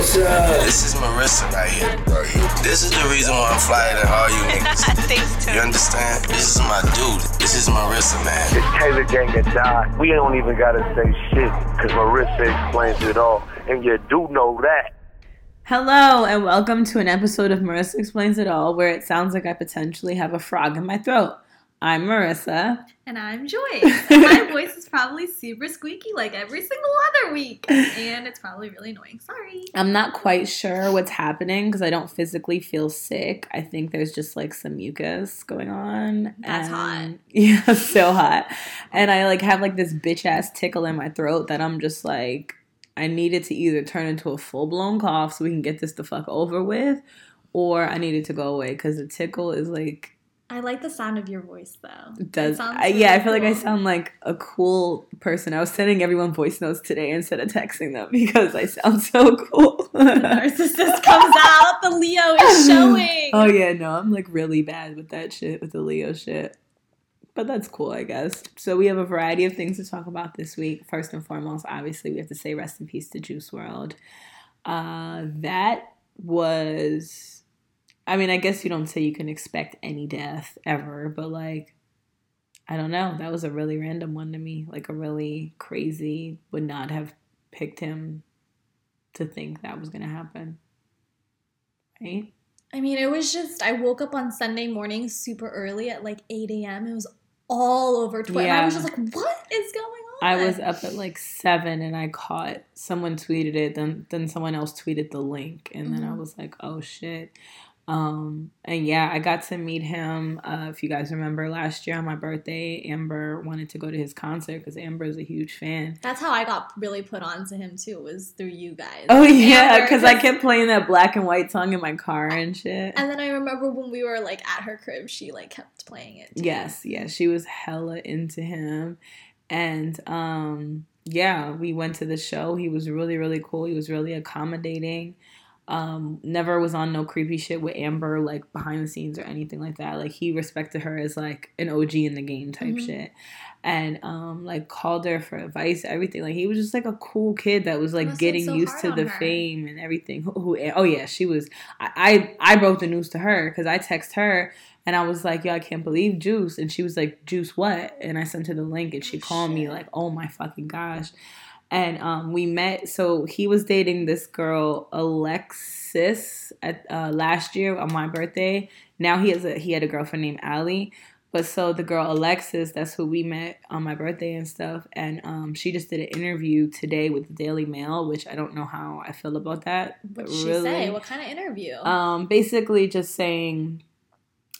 down. Marissa. This is Marissa right here. Right here. This is the reason why I'm flyer than all you niggas. Thanks, You understand? This is my dude. This is Marissa, man. It's Taylor Gang and Die. We don't even gotta say shit, cause Marissa explains it all. And you do know that. Hello, and welcome to an episode of Marissa Explains It All, where it sounds like I potentially have a frog in my throat. I'm Marissa. And I'm Joyce. My voice is probably super squeaky like every single other week. And it's probably really annoying. Sorry. I'm not quite sure what's happening because I don't physically feel sick. I think there's just like some mucus going on. That's and- Yeah, so hot. And I like have like this bitch ass tickle in my throat that I'm just like, I need it to either turn into a full blown cough so we can get this the fuck over with, or I need it to go away because the tickle is like I like the sound of your voice though. It does sounds I, yeah i feel like i sound like a cool person. I was sending everyone voice notes today instead of texting them because i sound so cool. Narcissist comes out. The Leo is showing. oh yeah no i'm like really bad with that shit with the leo shit. But that's cool i guess. So we have a variety of things to talk about this week. First and foremost obviously we have to say rest in peace to Juice WRLD. Uh that was i mean i guess you don't say you can expect any death ever but like I don't know. That was a really random one to me. Like a really crazy, would not have picked him to think that was going to happen. Right? I mean, it was just I woke up on Sunday morning super early at like 8 a.m. It was all over Twitter. And I was just like, what is going on? I was up at like seven and I caught someone tweeted it, then then someone else tweeted the link, and then I Mhm. was like, oh shit. Um, and yeah, I got to meet him. Uh, if you guys remember last year on my birthday, Amber wanted to go to his concert because Amber is a huge fan. That's how I got really put on to him too, was through you guys. Oh yeah, because I kept playing that black and white song in my car and shit. And then I remember when we were like at her crib, she like kept playing it. too. Yes, yes, she was hella into him, and um, yeah, we went to the show. He was really, really cool. He was really accommodating. Um, never was on no creepy shit with Amber, like behind the scenes or anything like that. Like he respected her as like an OG in the game type Mhm. shit, and um, like called her for advice, everything. Like he was just like a cool kid that was like getting so used to the her. fame and everything. Who, who, oh yeah, she was. I I, I broke the news to her because I text her and I was like, yo, I can't believe Juice. And she was like, Juice what? And I sent her the link and she Oh, called me like, oh my fucking gosh. And um, we met. So he was dating this girl, Alexis, at uh, last year on my birthday. Now he has a he had a girlfriend named Allie. But so the girl Alexis, that's who we met on my birthday and stuff. And um, she just did an interview today with the Daily Mail, which I don't know how I feel about that. What But did she say? What kind of interview? um, basically just saying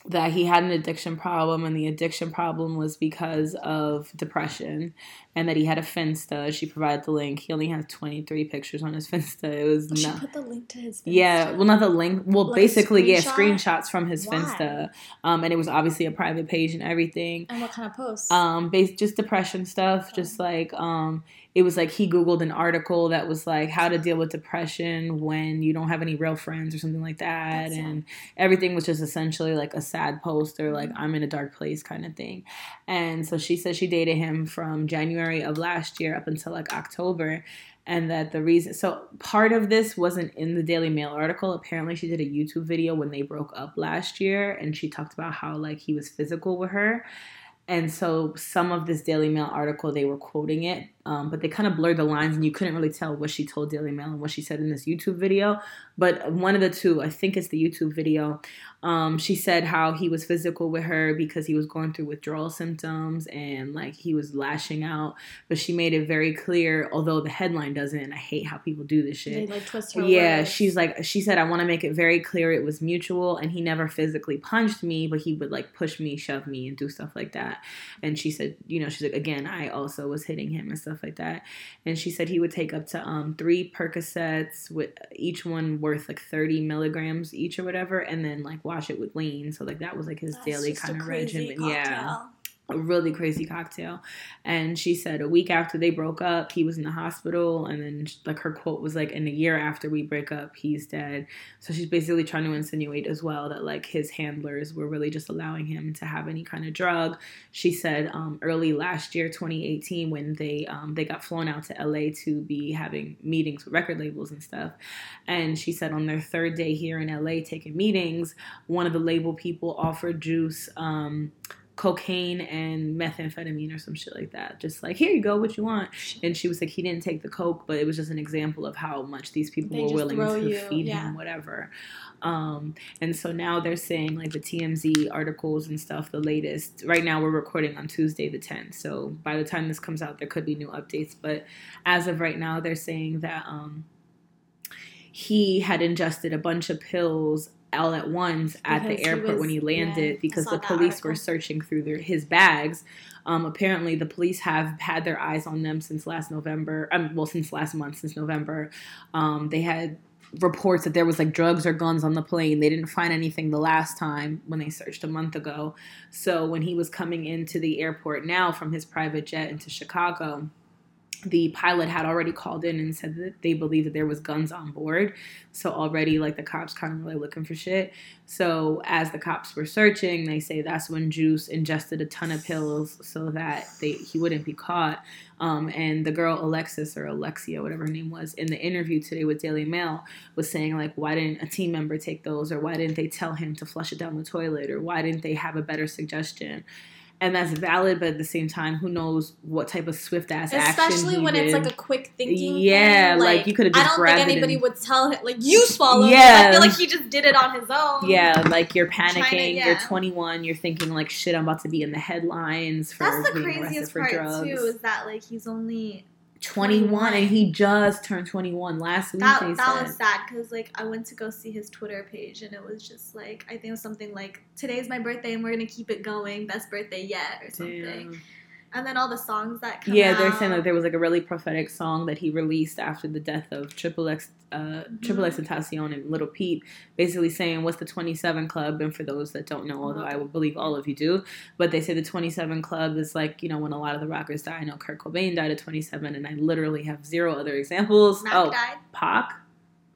that he had an addiction problem and the addiction problem was because of depression and that he had a finsta she provided the link he only has 23 pictures on his finsta it was Oh, she not put the link to his. Finsta. Yeah, well, not the link. Well, Like basically, yeah, screenshots from his Why? Finsta, um, and it was obviously a private page and everything And what kind of posts? um based just depression stuff just like um it was like he googled an article that was like how to deal with depression when you don't have any real friends or something like that That's and everything was just essentially like a sad post or like Mm-hmm. i'm in a dark place kind of thing and so she said she dated him from january of last year up until like october and that the reason so part of this wasn't in the daily mail article apparently she did a youtube video when they broke up last year and she talked about how like he was physical with her and so some of this Daily Mail article, they were quoting it, um, but they kind of blurred the lines and you couldn't really tell what she told Daily Mail and what she said in this YouTube video. But one of the two, I think it's the YouTube video, um, she said how he was physical with her because he was going through withdrawal symptoms and like he was lashing out. But she made it very clear, although the headline doesn't, I hate how people do this shit they like twist her. yeah words. she's like she said i want to make it very clear it was mutual and he never physically punched me but he would like push me shove me and do stuff like that and she said you know she's like again i also was hitting him and stuff like that and she said he would take up to um three percocets with each one worth like 30 milligrams each or whatever and then like wash it with lean. So like that was like his That's daily kind of regimen. yeah. A really crazy cocktail. And she said a week after they broke up, he was in the hospital. And then, like, her quote was like, in a year after we break up, he's dead. So she's basically trying to insinuate as well that, like, his handlers were really just allowing him to have any kind of drug. She said um, early last year, 2018, when they um, they got flown out to LA to be having meetings with record labels and stuff. And she said on their third day here in LA taking meetings, one of the label people offered Juice. Um, cocaine and methamphetamine or some shit like that. Just like, here you go, what you want. And she was like, he didn't take the coke, but it was just an example of how much these people They were willing to you, feed yeah. him whatever. Um, and so now they're saying like the TMZ articles and stuff, the latest. Right now we're recording on Tuesday the 10th. So by the time this comes out, there could be new updates. But as of right now, they're saying that um, he had ingested a bunch of pills all at once at Because the he airport was- when he landed yeah, because the police were searching through their, his bags. Um, apparently, the police have had their eyes on them since last November. Um, well, since last month, since November. Um, they had reports that there was like drugs or guns on the plane. They didn't find anything the last time when they searched a month ago. So when he was coming into the airport now from his private jet into Chicago, the pilot had already called in and said that they believed that there was guns on board. So already like the cops kind of really looking for shit. So as the cops were searching, they say that's when Juice ingested a ton of pills so that they he wouldn't be caught. Um, and the girl Alexis or Alexia, whatever her name was, in the interview today with Daily Mail was saying like, why didn't a team member take those, or why didn't they tell him to flush it down the toilet, or why didn't they have a better suggestion? And that's valid, but at the same time, who knows what type of swift ass action? Especially he when it's like a quick thinking. Yeah, thing. like, you could've I don't think anybody and- would tell him like you swallowed. it. Yeah. I feel like he just did it on his own. Yeah, like you're Trying to- panicking. You're 21. You're thinking like, shit, I'm about to be in the headlines for That's the being arrested craziest for part drugs. too. Is that like he's only 21, and he just turned 21 last week. that that was sad because like I went to go see his Twitter page and it was just like I think it was something like today's my birthday and we're gonna keep it going, best birthday yet or something. Damn. And then all the songs that come Yeah, they're saying like there was like a really prophetic song that he released after the death of Triple X, uh, Triple X Tentacion and Lil Peep, basically saying what's the 27 Club. And for those that don't know, although I would believe all of you do, but they say the 27 Club is like you know when a lot of the rockers die. I know Kurt Cobain died at 27, and I literally have zero other examples. Mac oh, died. Pac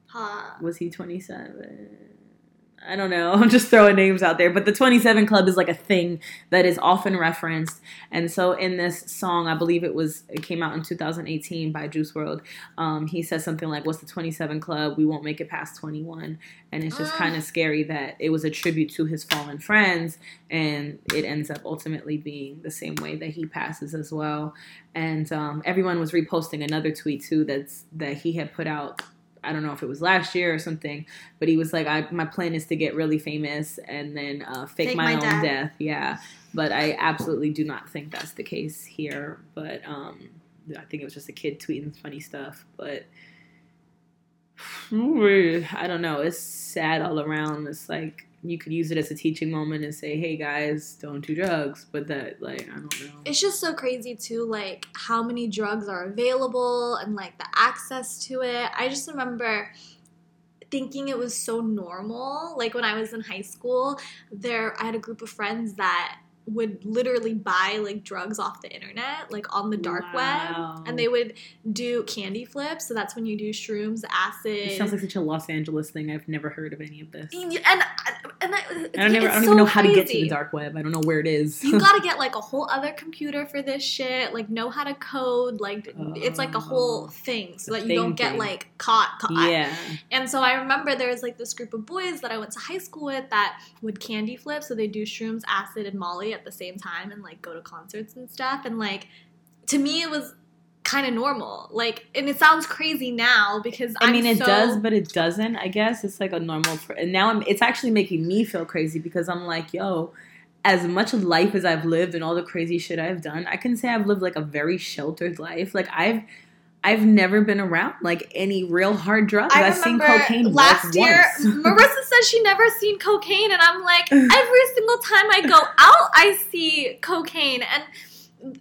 Ha. was he 27? I don't know. I'm just throwing names out there. But the 27 Club is like a thing that is often referenced. And so in this song, I believe it was, it came out in 2018 by Juice WRLD. Um, he says something like, What's the 27 Club? We won't make it past 21. And it's just Ah. kind of scary that it was a tribute to his fallen friends. And it ends up ultimately being the same way that he passes as well. And um, everyone was reposting another tweet too that's that he had put out I don't know if it was last year or something, but he was like, I, my plan is to get really famous and then uh, fake, Fake my, my own death." death. Yeah. But I absolutely do not think that's the case here. But um, I think it was just a kid tweeting funny stuff. But I don't know. It's sad all around. It's like you could use it as a teaching moment and say, hey guys, don't do drugs. But that, like, I don't know. It's just so crazy too, like how many drugs are available and like the access to it. I just remember thinking it was so normal. Like when I was in high school, there I had a group of friends that would literally buy like drugs off the internet, like on the dark Wow. web, and they would do candy flips. So that's when you do shrooms, acid. It sounds like such a Los Angeles thing. I've never heard of any of this. and and and I, I don't, never, I don't so even know how to get to the dark web. I don't know where it is. you gotta get like a whole other computer for this shit like know how to code like it's like a oh, whole Oh, thing so that you don't get thing. like caught, caught. yeah. and so i remember there was like this group of boys that i went to high school with that would candy flip so they do shrooms acid and molly at the same time and like go to concerts and stuff and like to me it was kind of normal like and it sounds crazy now because I I'm mean, it so- does, but it doesn't. I guess it's like a normal. Fr- and now I'm, it's actually making me feel crazy because I'm like, yo, as much life as I've lived and all the crazy shit I've done, I can say I've lived like a very sheltered life. Like I've, I've never been around like any real hard drugs. I have seen cocaine last year. Marissa says she never seen cocaine, and I'm like, every single time I go out, I see cocaine. And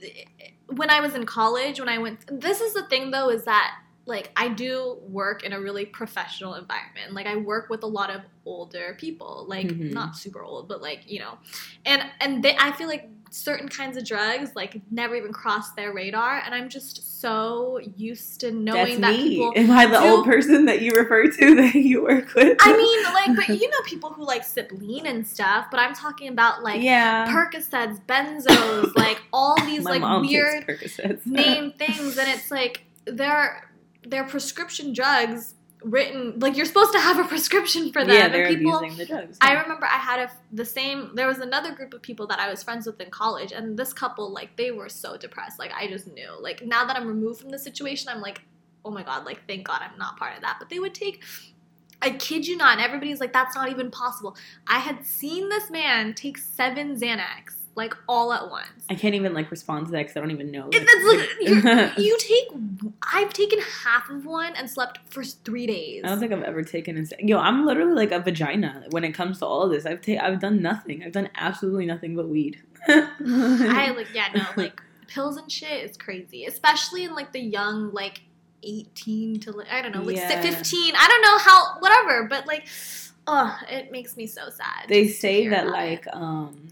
when I was in college, when I went, this is the thing though, is that like I do work in a really professional environment. Like I work with a lot of older people, like Mhm. not super old, but like you know, and and they, I feel like certain kinds of drugs like never even cross their radar, and I'm just so used to knowing That's that me. people. Am I the do- old person that you refer to that you work with? I mean, like, but you know people who like sip lean and stuff, but I'm talking about like yeah. Percocets, benzos, like all these like weird Percocets. name things, and it's like they're they're prescription drugs written like you're supposed to have a prescription for them. yeah, they're people, abusing the drugs. I remember I had a the same. There was another group of people that I was friends with in college, and this couple like they were so depressed. Like I just knew. Like now that I'm removed from the situation, I'm like, oh my god, like thank God I'm not part of that. But they would take. I kid you not, and everybody's like, that's not even possible. I had seen this man take seven Xanax, like all at once. I can't even like respond to that because I don't even know. That's like, you, take. I've taken half of one and slept for three days. I don't think I've ever taken a Yo, I'm literally like a vagina when it comes to all of this. I've ta- I've done nothing. I've done absolutely nothing but weed. I like yeah no like pills and shit is crazy, especially in like the young like eighteen to like I don't know like Yeah. fifteen. I don't know how whatever, but like oh it makes me so sad. they say that like it. um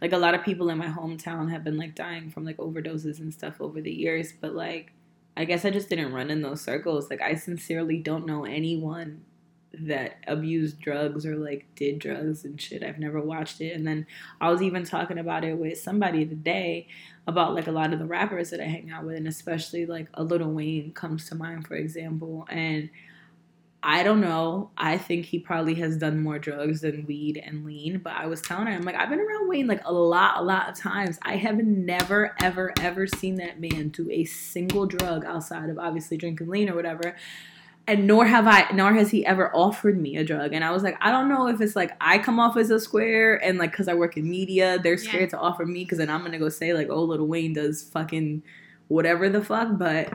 like a lot of people in my hometown have been like dying from like overdoses and stuff over the years but like i guess i just didn't run in those circles. Like i sincerely don't know anyone that abused drugs or like did drugs and shit. I've never watched it. And then i was even talking about it with somebody today about like a lot of the rappers that i hang out with and especially like a Lil Wayne comes to mind for example. And I don't know. I think he probably has done more drugs than weed and lean. But I was telling her, I'm like, I've been around Wayne like a lot, a lot of times. I have never, ever, ever seen that man do a single drug outside of obviously drinking lean or whatever. And nor have I, nor has he ever offered me a drug. And I was like, I don't know if it's like I come off as a square and like because I work in media, they're scared Yeah. to offer me because then I'm gonna go say like, oh, Lil Wayne does fucking whatever the fuck. But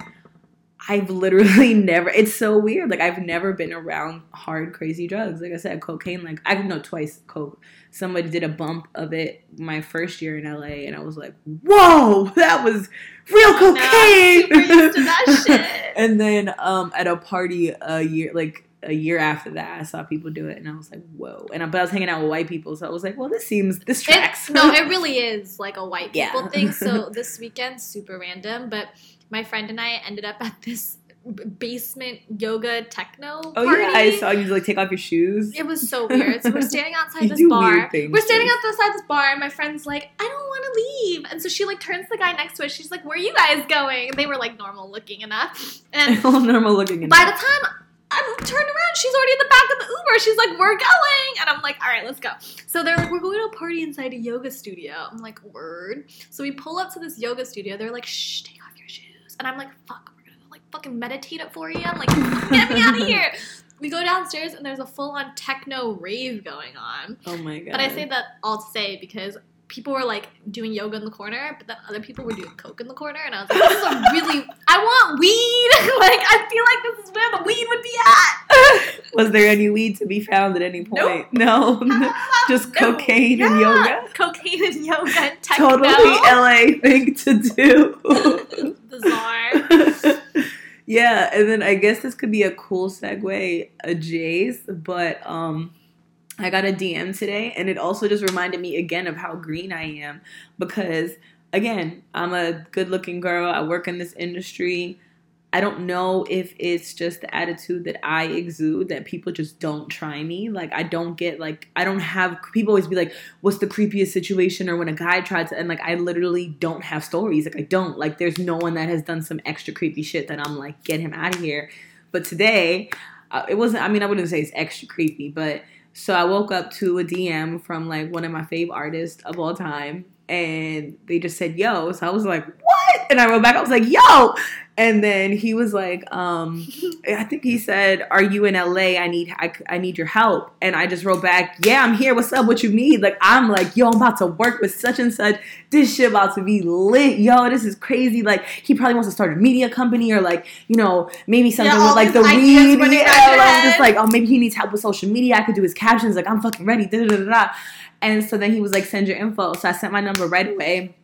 I've literally never. It's so weird. Like I've never been around hard, crazy drugs. Like I said, cocaine. Like I know twice coke. Somebody did a bump of it my first year in LA, and I was like, "Whoa, that was real No, cocaine!" super used to that shit. and then um, at a party a year, like a year after that, I saw people do it, and I was like, "Whoa!" And I, but I was hanging out with white people, so I was like, "Well, this seems this tracks." It, no, it really is like a white people Yeah. thing. So this weekend, super random, but my friend and I ended up at this basement yoga techno oh yeah, I saw you like take off your shoes. It was so weird. So we're standing outside this bar. We're standing outside this bar, and my friend's like, "I don't want to leave." And so she like turns to the guy next to us. She's like, "Where are you guys going?" And they were like normal looking enough. And All normal looking. in by the time I'm turned around, she's already in the back of the Uber. She's like, "We're going," and I'm like, "All right, let's go." So they're like, "We're going to a party inside a yoga studio." I'm like, "Word." So we pull up to this yoga studio. They're like, "Shh, take and I'm like, "Fuck, we're gonna go like fucking meditate at 4 a.m. Like, get me out of here." We go downstairs and there's a full-on techno rave going on. oh my god. But I say that all to say because people were like doing yoga in the corner, but then other people were doing coke in the corner, and I was like, "This is a really I want weed. like I feel like this is where the weed would be at." Was there any weed to be found at any point? No, just No. cocaine and Yeah. yoga. Cocaine and yoga and techno. Totally LA thing to do. Bizarre. yeah, and then I guess this could be a cool segue, a Jay's, but um I got a DM today and it also just reminded me again of how green I am because again, I'm a good-looking girl. I work in this industry. I don't know if it's just the attitude that I exude that people just don't try me. Like I don't get like I don't have people always be like, "What's the creepiest situation?" or when a guy tried to and like I literally don't have stories. Like I don't like there's no one that has done some extra creepy shit that I'm like, "Get him out of here." But today, uh, it wasn't I mean, I wouldn't say it's extra creepy, but so I woke up to a DM from like one of my fave artists of all time and they just said, "Yo." So I was like, "What?" And I wrote back I was like, "Yo." And then he was like, um, I think he said, "Are you in LA? I need I, I need your help." And I just wrote back, "Yeah, I'm here. What's up? What you need?" Like I'm like, "Yo, I'm about to work with such and such. This shit about to be lit. Yo, this is crazy. Like he probably wants to start a media company or like, you know, maybe something with like the weed. Yeah, like, just like, oh, maybe he needs help with social media. I could do his captions. Like I'm fucking ready. Da da da da. And so then he was like, "Send your info." So I sent my number right away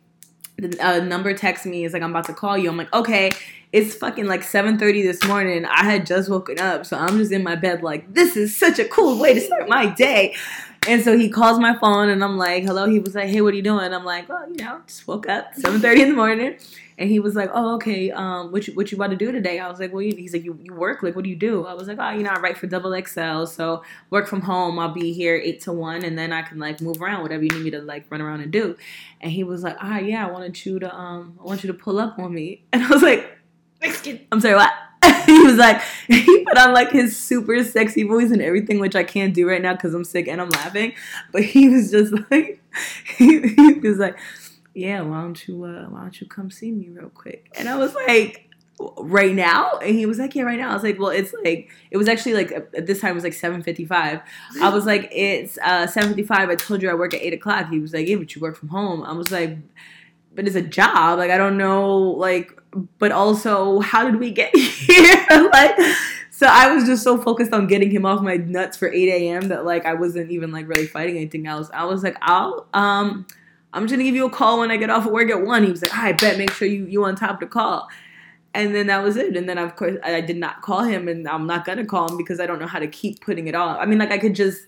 the uh, number texts me is like I'm about to call you. I'm like, okay, it's fucking like 7:30 this morning. I had just woken up, so I'm just in my bed like this is such a cool way to start my day. And so he calls my phone and I'm like, hello. He was like, hey, what are you doing? I'm like, oh, you know, just woke up, 7.30 in the morning. And he was like, oh, okay, um, what you, what you about to do today? I was like, well, you, he's like, you, you work? Like, what do you do? I was like, oh, you know, I write for Double XL. So work from home. I'll be here 8 to 1 and then I can like move around, whatever you need me to like run around and do. And he was like, ah, yeah, I wanted you to, um, I want you to pull up on me. And I was like, I'm sorry, what? he was like, he put on like his super sexy voice and everything, which I can't do right now because I'm sick and I'm laughing. But he was just like, he, he was like, yeah, why don't you, uh, why don't you come see me real quick? And I was like, right now? And he was like yeah right now. I was like well it's like it was actually like at this time it was like 7.55 i was like it's uh 7.55 i told you i work at 8 o'clock. He was like yeah but you work from home. I was like but it's a job. Like i don't know like but also how did we get here? Like so i was just so focused on getting him off my nuts for 8 a.m that like i wasn't even like really fighting anything else. I was like i'll um i'm just gonna give you a call when i get off of work at one. He was like i bet make sure you you on top of the call. And then that was it. And then of course i did not call him and i'm not gonna call him because i don't know how to keep putting it off. I mean like i could just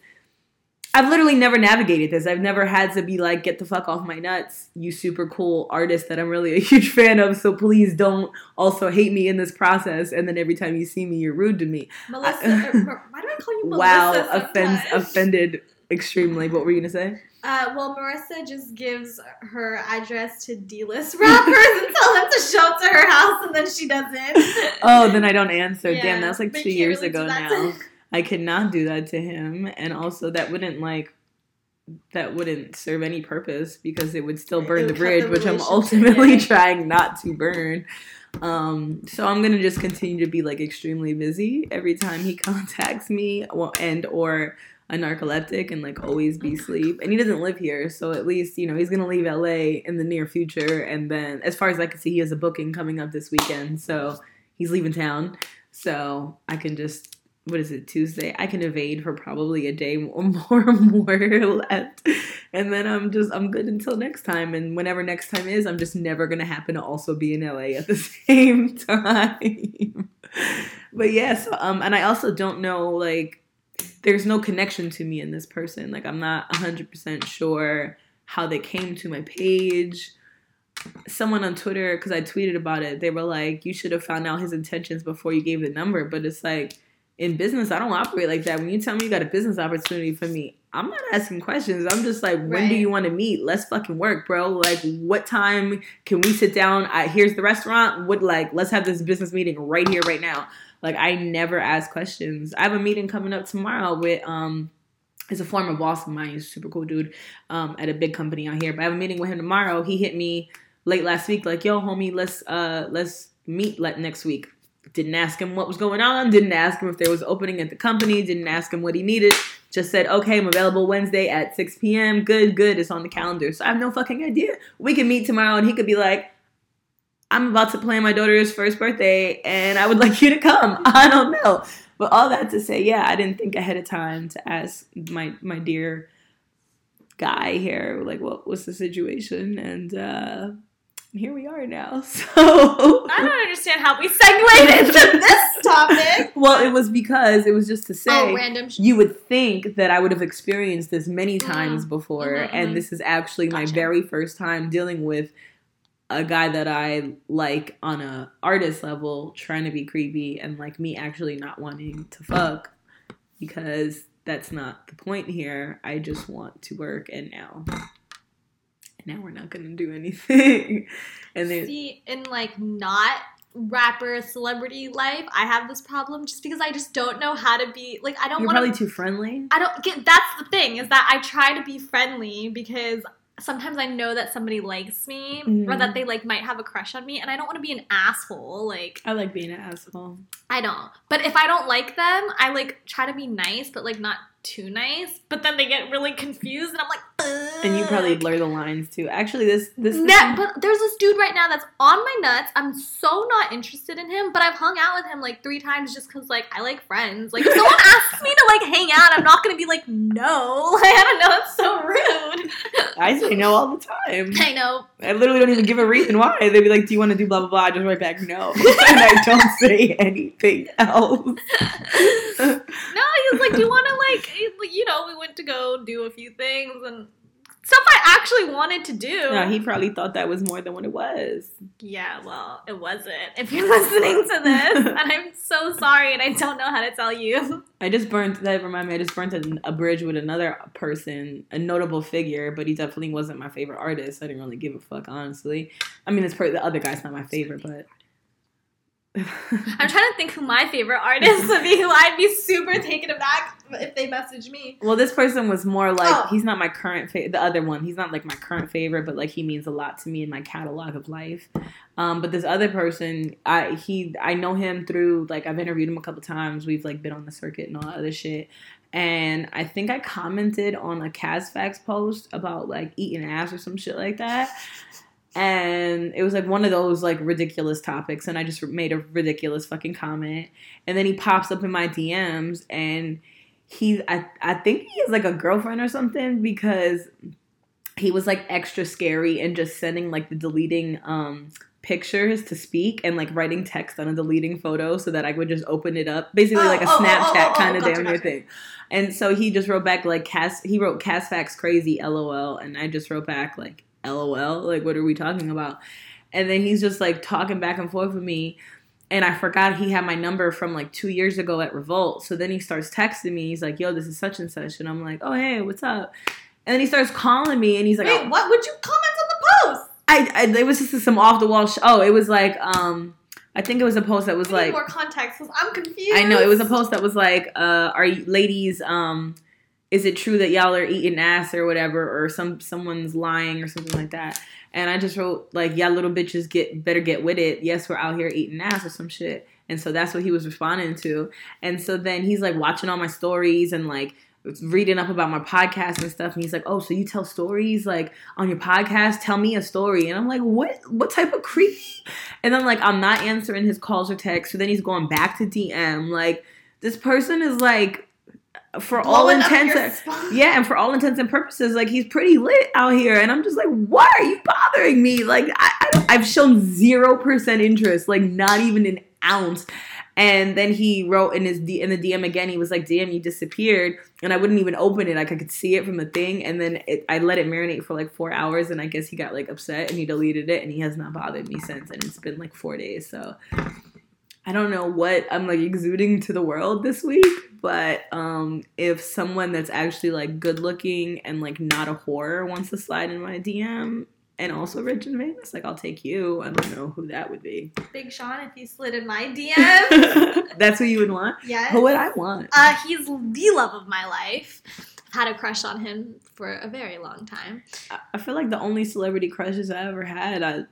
I've literally never navigated this. I've never had to be like, get the fuck off my nuts, you super cool artist that I'm really a huge fan of. So please don't also hate me in this process. And then every time you see me, you're rude to me. Melissa, I, why do I call you Melissa? Wow, offends, offended extremely. What were you gonna say? Uh, well, Marissa just gives her address to D-list rappers and tell them to show up to her house, and then she doesn't. oh, then I don't answer. Yeah, Damn, that's like two years really ago now. I could not do that to him, and also that wouldn't like that wouldn't serve any purpose because it would still burn the bridge, the which I'm ultimately trying not to burn. Um, so I'm gonna just continue to be like extremely busy every time he contacts me, and or a narcoleptic and like always be sleep. And he doesn't live here, so at least you know he's gonna leave LA in the near future. And then, as far as I can see, he has a booking coming up this weekend, so he's leaving town. So I can just what is it Tuesday? I can evade for probably a day or more, more left, and then I'm just I'm good until next time. And whenever next time is, I'm just never gonna happen to also be in LA at the same time. but yes, yeah, so, um, and I also don't know like there's no connection to me in this person. Like I'm not 100% sure how they came to my page. Someone on Twitter, because I tweeted about it, they were like, "You should have found out his intentions before you gave the number." But it's like in business, I don't operate like that. When you tell me you got a business opportunity for me, I'm not asking questions. I'm just like, when right. do you want to meet? Let's fucking work, bro. Like, what time can we sit down? I, here's the restaurant. What like, let's have this business meeting right here, right now. Like, I never ask questions. I have a meeting coming up tomorrow with um, is a former boss of mine. He's a super cool dude um, at a big company out here. But I have a meeting with him tomorrow. He hit me late last week, like, yo, homie, let's uh, let's meet like next week. Didn't ask him what was going on. Didn't ask him if there was opening at the company. Didn't ask him what he needed. Just said, okay, I'm available Wednesday at 6 p.m. Good, good. It's on the calendar. So I have no fucking idea. We can meet tomorrow and he could be like, I'm about to plan my daughter's first birthday and I would like you to come. I don't know. But all that to say, yeah, I didn't think ahead of time to ask my my dear guy here, like, what was the situation? And uh here we are now. So I don't understand how we segued into this topic. well, it was because it was just to say oh, random sh- you would think that I would have experienced this many mm-hmm. times before, mm-hmm, and mm-hmm. this is actually gotcha. my very first time dealing with a guy that I like on a artist level trying to be creepy and like me actually not wanting to fuck because that's not the point here. I just want to work and now now we're not gonna do anything. and then see in like not rapper celebrity life, I have this problem just because I just don't know how to be like I don't. You're wanna, probably too friendly. I don't get. That's the thing is that I try to be friendly because sometimes I know that somebody likes me mm-hmm. or that they like might have a crush on me and I don't want to be an asshole. Like I like being an asshole. I don't. But if I don't like them, I like try to be nice but like not too nice, but then they get really confused, and I'm like, Ugh. and you probably blur the lines too. Actually, this this, this but there's this dude right now that's on my nuts. I'm so not interested in him, but I've hung out with him like three times just because like I like friends. Like if someone asks me to like hang out, I'm not gonna be like no. Like I don't know, it's so rude. I say no all the time. I know. I literally don't even give a reason why. They'd be like, "Do you want to do blah blah blah?" I just write back no, and I don't say anything else. no, he was like, "Do you want to like, you know, we went to go do a few things and stuff I actually wanted to do." No, he probably thought that was more than what it was. Yeah, well, it wasn't. If you're listening to this, and I'm so sorry, and I don't know how to tell you. I just burned that remind me. I just burnt a, a bridge with another person, a notable figure, but he definitely wasn't my favorite artist. I didn't really give a fuck, honestly. I mean, this per- the other guy's not my favorite, but I'm trying to think who my favorite artist would be. Who I'd be super taken aback if they message me. Well, this person was more like Oh. he's not my current favorite. The other one, he's not like my current favorite, but like he means a lot to me in my catalog of life. Um, but this other person, I he I know him through like I've interviewed him a couple times. We've like been on the circuit and all that other shit. And I think I commented on a Casfax post about like eating ass or some shit like that. And it was like one of those like ridiculous topics, and I just made a ridiculous fucking comment. And then he pops up in my DMs, and he's I, I think he has like a girlfriend or something because he was like extra scary and just sending like the deleting um pictures to speak and like writing text on a deleting photo so that I would just open it up. Basically Oh, like a oh, oh, Snapchat oh, oh, kind of gotcha, damn near gotcha. thing. And so he just wrote back like Cas he wrote Casfax crazy LOL and I just wrote back like LOL like what are we talking about? And then he's just like talking back and forth with me and I forgot he had my number from like two years ago at Revolt. So then he starts texting me. He's like, "Yo, this is such and such," and I'm like, "Oh, hey, what's up?" And then he starts calling me, and he's like, Wait, oh, what would you comment on the post? I, I it was just some off the wall. Sh- oh, it was like, um, I think it was a post that was I like, more context because I'm confused. I know it was a post that was like, uh, "Are you ladies? Um, is it true that y'all are eating ass or whatever, or some someone's lying or something like that?" And I just wrote like, "Y'all little bitches get better get with it. Yes, we're out here eating ass or some shit." And so that's what he was responding to. And so then he's like watching all my stories and like reading up about my podcast and stuff. And he's like, "Oh, so you tell stories like on your podcast? Tell me a story." And I'm like, "What? What type of creepy?" And then like I'm not answering his calls or texts. So then he's going back to DM. Like this person is like, for all Blowing up intents, and, yeah, and for all intents and purposes, like he's pretty lit out here. And I'm just like, why are you bothering me? Like I, I don't, I've shown zero percent interest, like not even an ounce. And then he wrote in his D, in the DM again. He was like, "Damn, you disappeared," and I wouldn't even open it. Like I could see it from the thing, and then it, I let it marinate for like four hours, and I guess he got like upset and he deleted it, and he has not bothered me since. And it's been like four days, so I don't know what I'm like exuding to the world this week. But um, if someone that's actually like good looking and like not a whore wants to slide in my DM. And also rich and famous, like I'll take you. I don't know who that would be. Big Sean, if you slid in my DM, That's who you would want. yes. Who would I want? Uh, he's the love of my life. I've had a crush on him for a very long time. I- I feel like the only celebrity crushes I ever had, I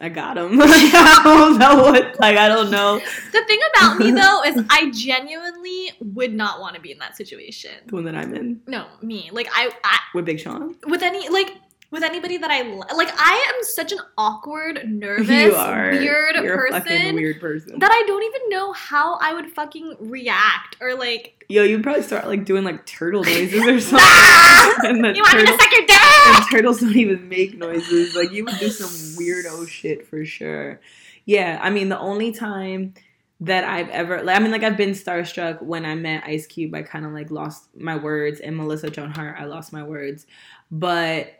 I got them. I don't know what. Like I don't know The thing about me though is I genuinely would not want to be in that situation. the one that I'm in No, me. Like I, I with Big Sean. with any like with anybody that I li- like I am such an awkward, nervous, you are weird You're person weird person. that I don't even know how I would fucking react or like Yo, you'd probably start like doing like turtle noises or ah! something. and the you want me to turtle- suck your dick? and turtles don't even make noises. Like you would do some weirdo shit for sure. Yeah, I mean the only time that I've ever like, I mean like I've been starstruck when I met Ice Cube, I kind of like lost my words, and Melissa Joan Hart, I lost my words, but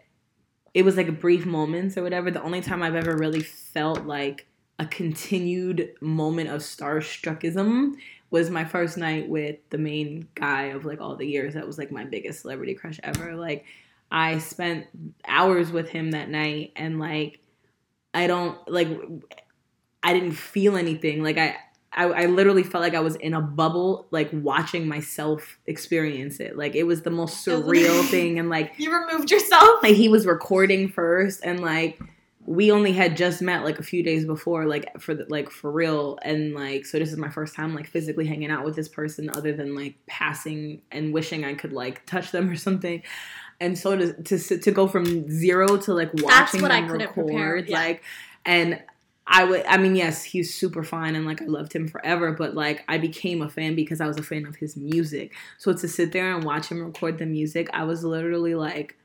it was like brief moments or whatever. The only time I've ever really felt like a continued moment of starstruckism was my first night with the main guy of like all the years. That was like my biggest celebrity crush ever. Like I spent hours with him that night and like I don't like I didn't feel anything. Like I I, I literally felt like I was in a bubble, like watching myself experience it. Like it was the most surreal thing, and like You removed yourself. like he was recording first and like we only had just met like a few days before like for the, like for real and like so this is my first time like physically hanging out with this person other than like passing and wishing I could like touch them or something and so to to to go from zero to like watching That's what I them couldn't record yeah. like and I would I mean yes he's super fine and like I loved him forever but like I became a fan because I was a fan of his music so to sit there and watch him record the music I was literally like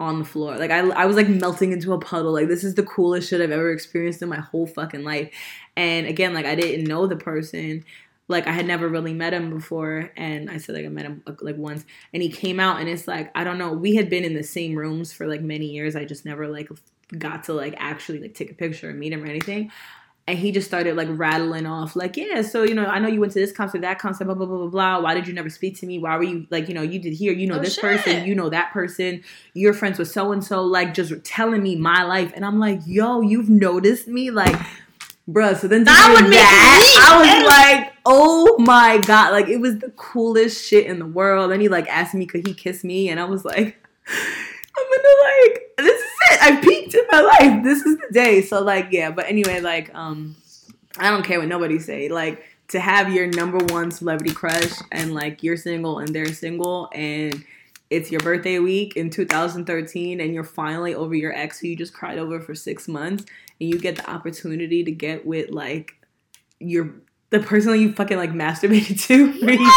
on the floor. Like I, I was like melting into a puddle. Like this is the coolest shit I've ever experienced in my whole fucking life. And again, like I didn't know the person. Like I had never really met him before, and I said like I met him like once, and he came out, and it's like I don't know. We had been in the same rooms for like many years. I just never like got to like actually like take a picture and meet him or anything. And he just started like rattling off, like, yeah, so you know, I know you went to this concert, that concert, blah blah blah blah blah. Why did you never speak to me? Why were you like, you know, you did here, you know Oh, this shit. person, you know that person, you're friends with so and so, like just telling me my life, and I'm like, yo, you've noticed me, like, bruh. So then That would make that, me I was like, oh my god, like it was the coolest shit in the world. And he like asked me, could he kiss me, and I was like, I'm gonna like, it. I peaked in my life. This is the day. So like, yeah. But anyway, like, um, I don't care what nobody say. Like to have your number one celebrity crush and like you're single and they're single and it's your birthday week in 2013 and you're finally over your ex who you just cried over for six months and you get the opportunity to get with like your the person that you fucking like masturbated to for years.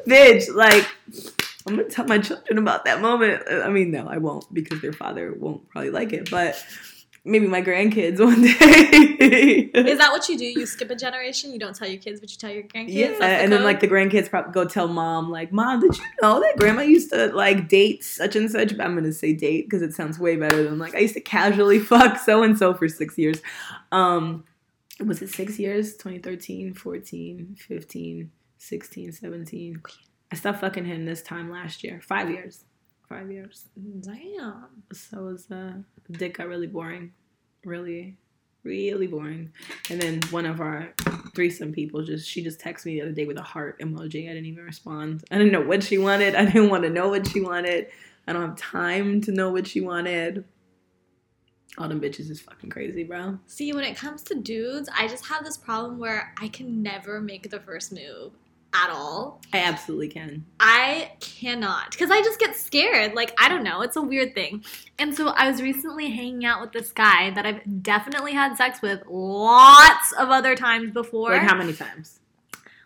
bitch like i'm gonna tell my children about that moment i mean no i won't because their father won't probably like it but maybe my grandkids one day Is that what you do? You skip a generation. You don't tell your kids, but you tell your grandkids. yeah, the and then like the grandkids probably go tell mom, like, "Mom, did you know that grandma used to like date such and such?" But I'm gonna say date because it sounds way better than like I used to casually fuck so and so for six years. Um, was it six years? 2013, 14, 15, 16, 17. I stopped fucking him this time last year. Five years. Five years. Damn. So it was uh, dick got really boring, really, really boring. And then one of our threesome people just she just texted me the other day with a heart emoji. I didn't even respond. I didn't know what she wanted. I didn't want to know what she wanted. I don't have time to know what she wanted. All them bitches is fucking crazy, bro. See, when it comes to dudes, I just have this problem where I can never make the first move at all. I absolutely can. I cannot because I just get scared. Like, I don't know. It's a weird thing. And so I was recently hanging out with this guy that I've definitely had sex with lots of other times before. Like how many times?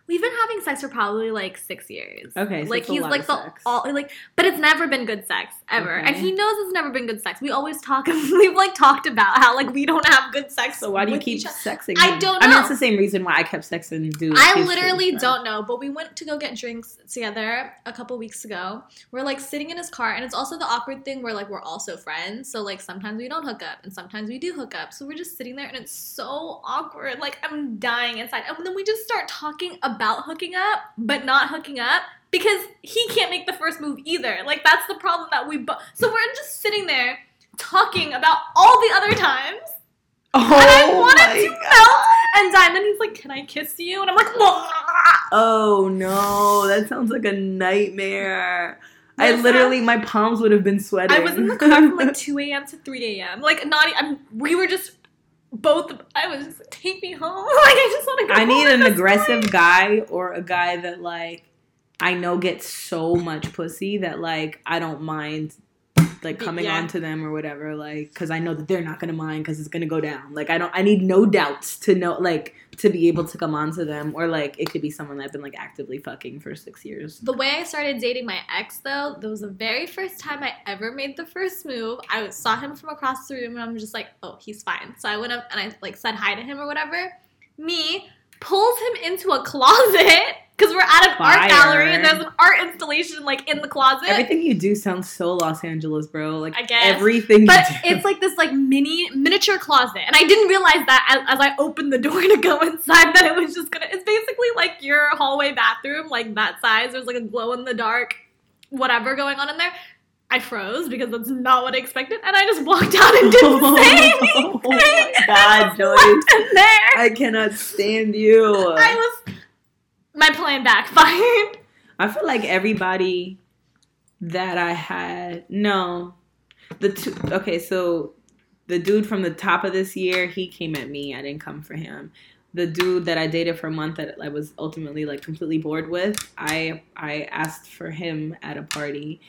We've been having sex for probably like six years. Okay, so like he's like the sex. all like, but it's never been good sex ever, Okay. and he knows it's never been good sex. We always talk. We've like talked about how like we don't have good sex. So why do you keep sexing? I don't know. I mean, it's the same reason why I kept sexing dudes. I literally shit, don't know, but we went to go get drinks together a couple weeks ago. We're like sitting in his car, and it's also the awkward thing where like we're also friends. So like sometimes we don't hook up, and sometimes we do hook up. So we're just sitting there, and it's so awkward. Like I'm dying inside, and then we just start talking about hooking up, but not hooking up because he can't make the first move either. Like that's the problem that we both. So we're just sitting there talking about all the other times. Oh And I oh wanted my to God. melt and then he's like, Can I kiss you? And I'm like, Whoa. Oh no, that sounds like a nightmare. I literally, my palms would have been sweating. I was in the car from like 2 a.m. to 3 a.m. Like, not, I'm, we were just both, I was just, take me home. Like, I just want to go I need an aggressive guy or a guy that like I know gets so much pussy that like I don't mind like coming Yeah. on to them or whatever like because I know that they're not gonna mind because it's gonna go down. Like I don't, I need no doubts to know like to be able to come on to them or like it could be someone that I've been like actively fucking for six years. The way I started dating my ex, though, that was the very first time I ever made the first move. I saw him from across the room, and I'm just like, "Oh, he's fine." So I went up and I like said hi to him or whatever. Me pulls him into a closet because we're at an Fire. art gallery and there's an art installation like in the closet. Everything you do sounds so Los Angeles, bro. Like I guess. everything, But you do. it's like this like mini miniature closet, and I didn't realize that as, as I opened the door to go inside that it was just gonna. It's basically like your hallway bathroom, like that size. There's like a glow in the dark, whatever going on in there. I froze because that's not what I expected, and I just walked out and didn't say anything. Oh my God, in there. I cannot stand you. I was. My plan backfired. I feel like everybody that I had no. The two okay so the dude from the top of this year he came at me. I didn't come for him. The dude that I dated for a month that I was ultimately like completely bored with I I asked for him at a party.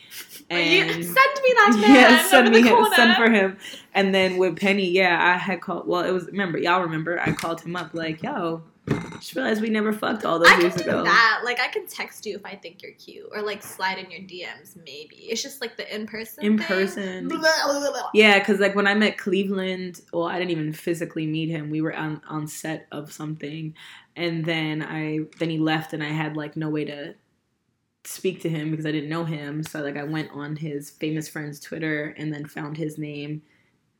You and send me that man. yeah send me him, send for him. And then with Penny yeah I had called well it was remember y'all remember I called him up like yo Just realized we never fucked all those I can years do ago. that. Like I can text you if I think you're cute, or like slide in your DMs. Maybe it's just like the in person. In person. Blah, blah, blah, blah. Yeah, because like when I met Cleveland, well, I didn't even physically meet him. We were on on set of something, and then I then he left, and I had like no way to speak to him because I didn't know him. So like I went on his famous friend's Twitter and then found his name,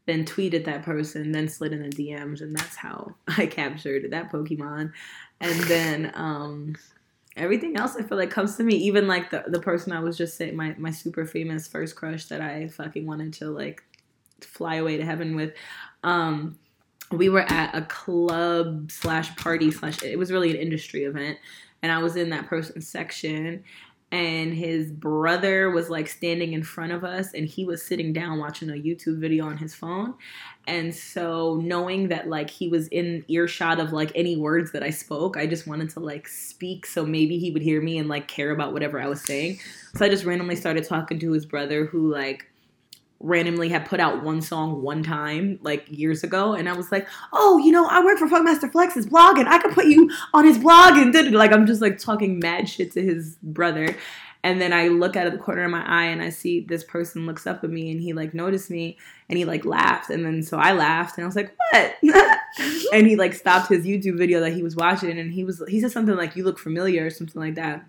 then tweeted that person, then slid in the DMs, and that's how I captured that Pokemon. And then um everything else I feel like comes to me. Even like the the person I was just saying, my my super famous first crush that I fucking wanted to like fly away to heaven with. Um we were at a club slash party slash it was really an industry event and I was in that person's section and his brother was like standing in front of us and he was sitting down watching a YouTube video on his phone. And so knowing that like he was in earshot of like any words that I spoke, I just wanted to like speak so maybe he would hear me and like care about whatever I was saying. So I just randomly started talking to his brother who like randomly had put out one song one time like years ago and I was like, "Oh, you know, I work for Funkmaster Flex's blog and I could put you on his blog and did like I'm just like talking mad shit to his brother." And then I look out of the corner of my eye and I see this person looks up at me and he like noticed me and he like laughed and then so I laughed and I was like, "What?" and he like stopped his YouTube video that he was watching and he was he said something like, "You look familiar" or something like that.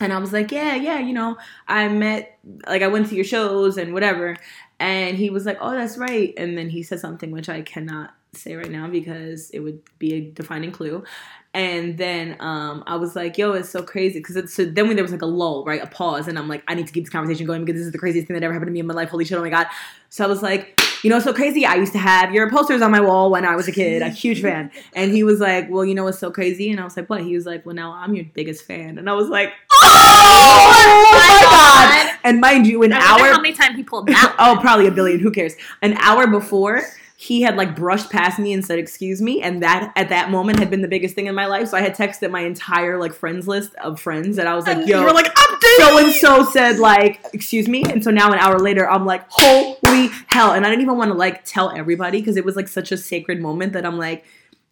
And I was like, yeah, yeah, you know, I met, like, I went to your shows and whatever. And he was like, oh, that's right. And then he said something which I cannot say right now because it would be a defining clue. And then um, I was like, yo, it's so crazy. Because so then when there was like a lull, right? A pause. And I'm like, I need to keep this conversation going because this is the craziest thing that ever happened to me in my life. Holy shit, oh my God. So I was like, you know, it's so crazy. I used to have your posters on my wall when I was a kid, a huge fan. And he was like, well, you know what's so crazy? And I was like, what? He was like, well, now I'm your biggest fan. And I was like, oh, oh my God. And mind you, an I hour how many times he pulled that. oh, probably a billion. Who cares? An hour before, he had like brushed past me and said, "Excuse me," and that at that moment had been the biggest thing in my life. So I had texted my entire like friends list of friends, and I was like, And "Yo, you were like, so and so said like, excuse me," and so now an hour later, I'm like, "Holy hell!" And I didn't even want to like tell everybody because it was like such a sacred moment that I'm like.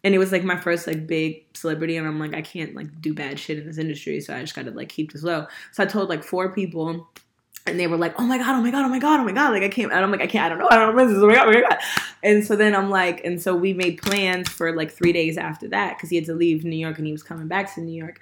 And it was like my first like big celebrity, and I'm like, I can't like do bad shit in this industry, so I just gotta like keep this low. So I told like four people, and they were like, "Oh my god, oh my god, oh my god, oh my god!" Like I can't, and I'm like, I can't, I don't know, I don't know, this. oh my god, oh my god. And so then I'm like, and so we made plans for like three days after that because he had to leave New York and he was coming back to New York.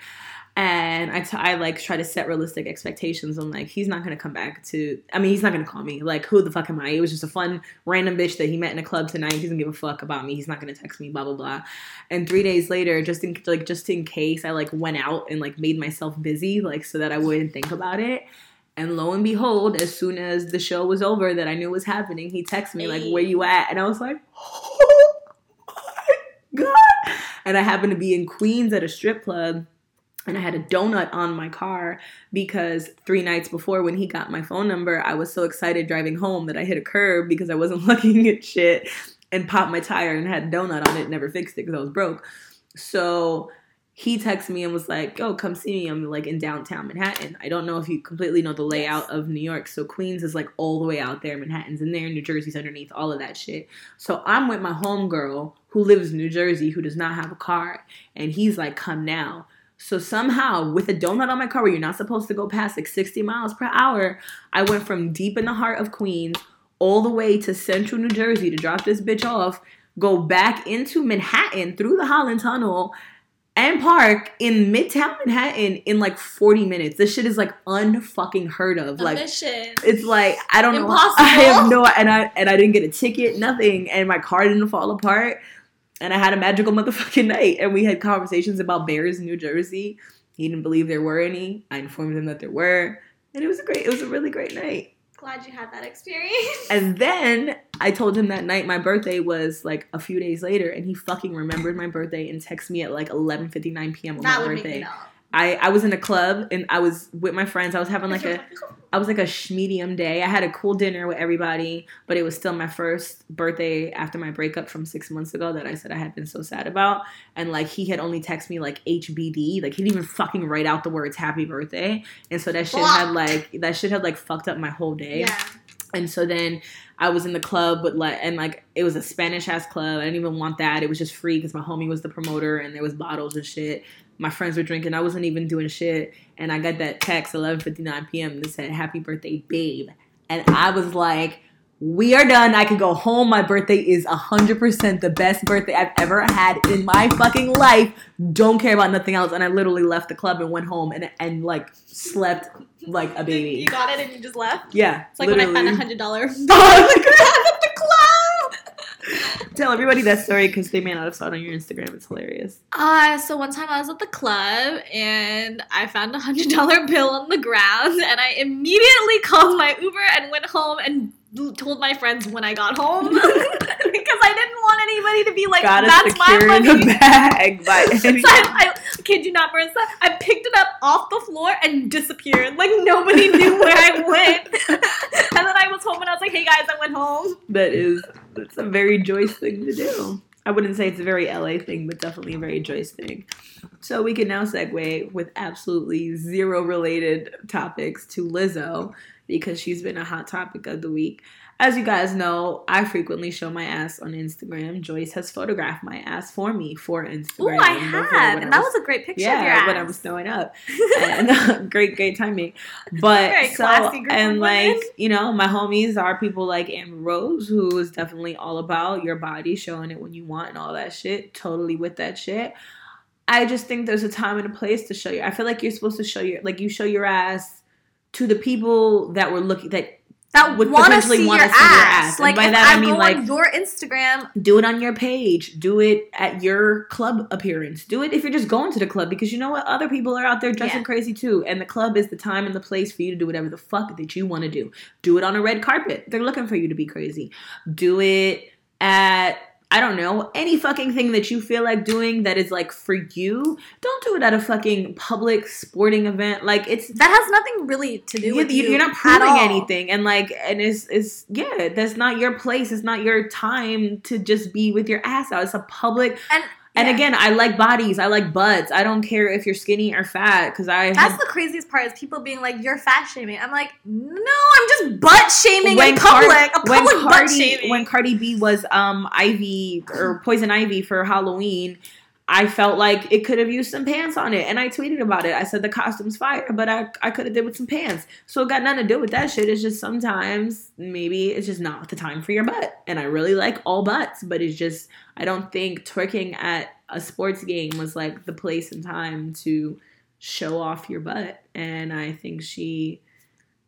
And I, t- I like try to set realistic expectations. I'm like, he's not gonna come back to. I mean, he's not gonna call me. Like, who the fuck am I? It was just a fun random bitch that he met in a club tonight. He doesn't give a fuck about me. He's not gonna text me. Blah blah blah. And three days later, just in like just in case, I like went out and like made myself busy, like so that I wouldn't think about it. And lo and behold, as soon as the show was over that I knew was happening, he texted me like, "Where you at?" And I was like, "Oh my god!" And I happened to be in Queens at a strip club, and I had a donut on my car because three nights before, when he got my phone number, I was so excited driving home that I hit a curb because I wasn't looking at shit and popped my tire and had a donut on it. Never fixed it because I was broke. So he texted me and was like, "Yo, come see me. I'm like in downtown Manhattan. I don't know if you completely know the layout of New York. So Queens is like all the way out there. Manhattan's in there. New Jersey's underneath. All of that shit. So I'm with my homegirl who lives in New Jersey who does not have a car, and he's like, "Come now." So somehow, with a donut on my car, where you're not supposed to go past like 60 miles per hour, I went from deep in the heart of Queens all the way to central New Jersey to drop this bitch off, go back into Manhattan through the Holland Tunnel and park in Midtown Manhattan in like 40 minutes. This shit is like unfucking heard of. A Like mission. it's like I don't know. Impossible. I have no and I and I didn't get a ticket, nothing, and my car didn't fall apart. And I had a magical motherfucking night, and we had conversations about bears in New Jersey. He didn't believe there were any. I informed him that there were, and it was a great. It was a really great night. Glad you had that experience. And then I told him that night my birthday was like a few days later, and he fucking remembered my birthday and texted me at like 11:59 p.m. on that my birthday. I, I was in a club and I was with my friends. I was having like a I was like a medium day. I had a cool dinner with everybody, but it was still my first birthday after my breakup from six months ago that I said I had been so sad about. And like he had only texted me like HBD, like he didn't even fucking write out the words happy birthday. And so that shit had like that shit had like fucked up my whole day. Yeah. And so then I was in the club, but like, and like it was a Spanish ass club. I didn't even want that. It was just free because my homie was the promoter, and there was bottles and shit. My friends were drinking. I wasn't even doing shit, and I got that text 11:59 p.m. that said "Happy birthday, babe," and I was like. We are done. I can go home. My birthday is 100% the best birthday I've ever had in my fucking life. Don't care about nothing else. And I literally left the club and went home and, and like slept like a baby. You got it and you just left. Yeah. It's like when I found a hundred dollar Oh my God. at the club. Tell everybody that story because they may not have saw it on your Instagram. It's hilarious. Uh, so one time I was at the club and I found a hundred dollar bill on the ground and I immediately called my Uber and went home and told my friends when I got home because I didn't want anybody to be like, Gotta "That's my money." the bag by So I, I kid you not, Marissa. I picked it up off the floor and disappeared. Like nobody knew where I went. and then I was home and I was like, "Hey guys, I went home." that is that's a very Joyce thing to do. I wouldn't say it's a very LA thing, but definitely a very Joyce thing. So we can now segue with absolutely zero related topics to Lizzo because she's been a hot topic of the week. As you guys know, I frequently show my ass on Instagram. Joyce has photographed my ass for me for Instagram. Ooh, I have, and that was a great picture yeah, of your ass. when I was throwing up. and uh, great, great timing. But so and like women. you know, my homies are people like Amber Rose, who is definitely all about your body, showing it when you want, and all that shit. Totally with that shit. I just think there's a time and a place to show you. I feel like you're supposed to show your like you show your ass to the people that were looking that that would want to potentially wanna see your ass. And Like by if that, I I, mean, like- on your Instagram, do it on your page. Do it at your club appearance. Do it if you're just going to the club because you know what? Other people are out there dressing Yeah. crazy too. And the club is the time and the place for you to do whatever the fuck that you want to do. Do it on a red carpet. They're looking for you to be crazy. Do it at I don't know, any fucking thing that you feel like doing that is like for you, don't do it at a fucking public sporting event. Like it's that has nothing really to do you, with you. You're not proving anything and like and it's it's yeah that's not your place it's not your time to just be with your ass out it's a public And and yeah. again i like bodies i like butts i don't care if you're skinny or fat because i That's had, the craziest part is people being like, "You're fat shaming." I'm like, "No, I'm just butt shaming in Car- public. a when public butt shaming." when Cardi B was um Ivy or Poison Ivy for Halloween, I felt like it could have used some pants on it, and I tweeted about it. I said the costume's fire, but I I could have did with some pants. So it got nothing to do with that shit. It's just sometimes maybe it's just not the time for your butt, and I really like all butts, but it's just I don't think twerking at a sports game was like the place and time to show off your butt, and I think she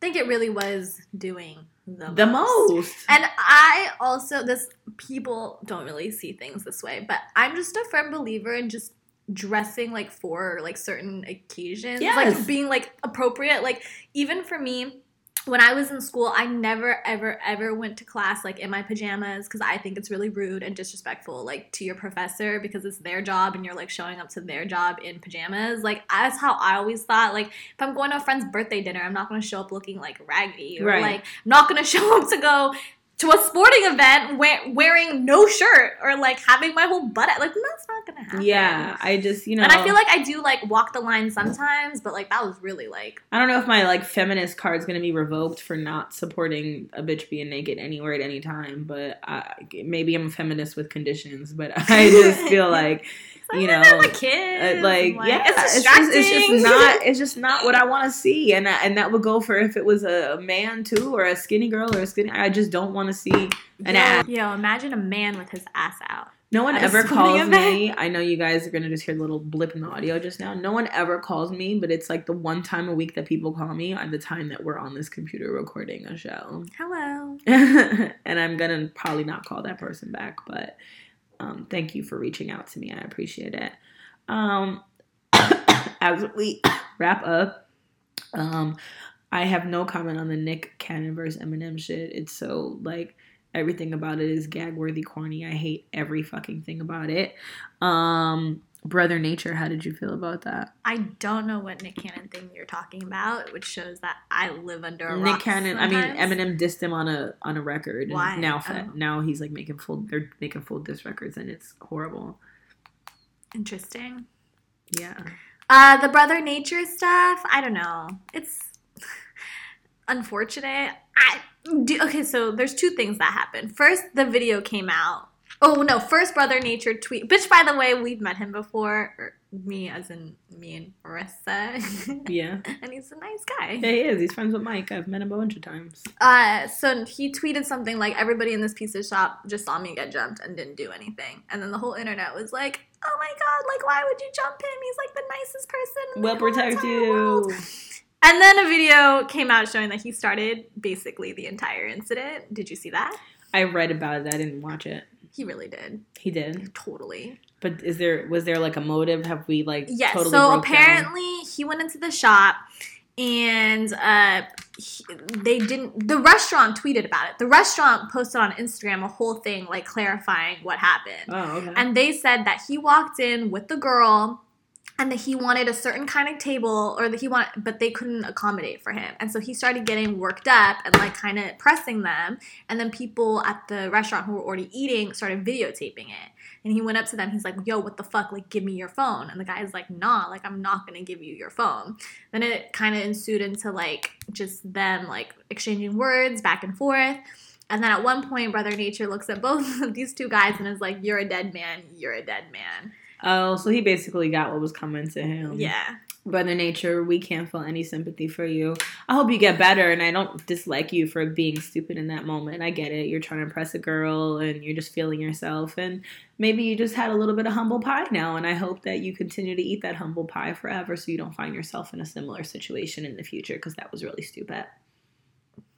I think it really was doing the, the most. And I also this people don't really see things this way, but I'm just a firm believer in just dressing like for like certain occasions, Yes. like being like appropriate. Like even for me, when I was in school, I never ever ever went to class like in my pajamas because I think it's really rude and disrespectful like to your professor because it's their job and you're like showing up to their job in pajamas. Like that's how I always thought. Like if I'm going to a friend's birthday dinner, I'm not going to show up looking like raggedy or Right. like I'm not going to show up to go to a sporting event wear, wearing no shirt or like having my whole butt out. Like that's not gonna happen. Yeah, I just you know, And I feel like I do like walk the line sometimes, but like that was really like I don't know if my like feminist card's gonna be revoked for not supporting a bitch being naked anywhere at any time. But I, maybe I'm a feminist with conditions. But I just feel like you know, "Eh, my kids, uh, like, like, yeah, it's it's just, it's just not it's just not what I want to see, and I- and that would go for if it was a man too, or a skinny girl, or a skinny. I just don't want to see an ass. Yo, imagine a man with his ass out. No one ever calls me. I know you guys are gonna just hear the little blip in the audio just now. No one ever calls me, but it's like the one time a week that people call me at the time that we're on this computer recording a show. Hello. and I'm gonna probably not call that person back, but um, thank you for reaching out to me. I appreciate it. Um, as we wrap up, um, I have no comment on the Nick Cannon versus Eminem shit. It's so like everything about it is gag worthy, corny. I hate every fucking thing about it. Um, Brother Nature, how did you feel about that? I don't know what Nick Cannon thing you're talking about, which shows that I live under a Nick Cannon. I mean. Eminem dissed him on a on a record. and Why? Now, Oh. now he's like making full. They're making full diss records, and it's horrible. Interesting. Yeah. Uh, the brother nature stuff. I don't know. It's unfortunate. I do, okay, so there's two things that happened. First, the video came out. Oh no! First, Brother Nature tweet. Bitch, by the way, we've met him before. Or me, as in me and Marissa. Yeah. and he's a nice guy. Yeah, he is. He's friends with Mike. I've met him a bunch of times. Uh, so he tweeted something like, "Everybody in this pizza shop just saw me get jumped and didn't do anything." And then the whole internet was like, "Oh my god! Like, why would you jump him? He's like the nicest person." We'll protect entire world." you. And then a video came out showing that he started basically the entire incident. Did you see that? I read about it. I didn't watch it. He really did. He did. Totally. But is there was there like a motive? Have we like Yes. totally so broke down? apparently he went into the shop and uh, he- they didn't. The restaurant tweeted about it. The restaurant posted on Instagram a whole thing like clarifying what happened. Oh, okay. And they said that he walked in with the girl and that he wanted a certain kind of table or that he wanted but they couldn't accommodate for him. And so he started getting worked up and like kind of pressing them and then people at the restaurant who were already eating started videotaping it. And he went up to them. He's like, "Yo, what the fuck? Like give me your phone." And the guy's like, "Nah, like I'm not to give you your phone." Then it kind of ensued into like just them like exchanging words back and forth. And then at one point, Brother Nature looks at both of these two guys and is like, You're a dead man. You're a dead man. Oh, so he basically got what was coming to him. Yeah. Brother Nature, we can't feel any sympathy for you. I hope you get better, and I don't dislike you for being stupid in that moment. I get it. You're trying to impress a girl, and you're just feeling yourself, and maybe you just had a little bit of humble pie now, and I hope that you continue to eat that humble pie forever, so you don't find yourself in a similar situation in the future, because that was really stupid.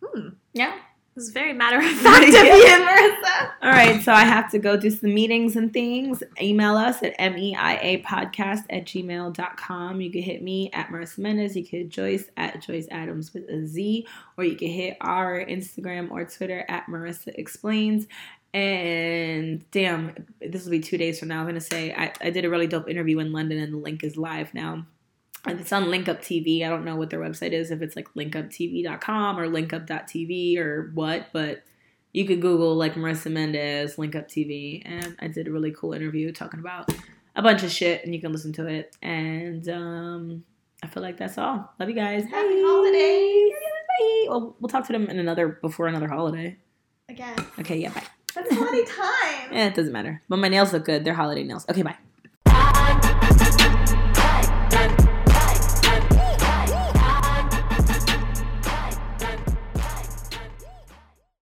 Hmm. Yeah. It was very matter of fact of you, Marissa. All right, so I have to go do some meetings and things. Email us at meia podcast at gmail.com. You can hit me at Marissa Mendez. You can hit Joyce at Joyce Adams with a Z, or you can hit our Instagram or Twitter at Marissa Explains. And damn, this will be two days from now. I'm going to say I, I did a really dope interview in London, and the link is live now. And it's on Link Up TV. I don't know what their website is, if it's like linkuptv.com or linkup.tv or what, but you could Google like Marissa Mendez, Link Up TV, and I did a really cool interview talking about a bunch of shit, and you can listen to it. And um, I feel like that's all. Love you guys. Happy Bye. holidays. Bye. Well, we'll talk to them in another before another holiday. Again. Okay, yeah, bye. That's holiday time. Eh, it doesn't matter. But my nails look good. They're holiday nails. Okay. Bye.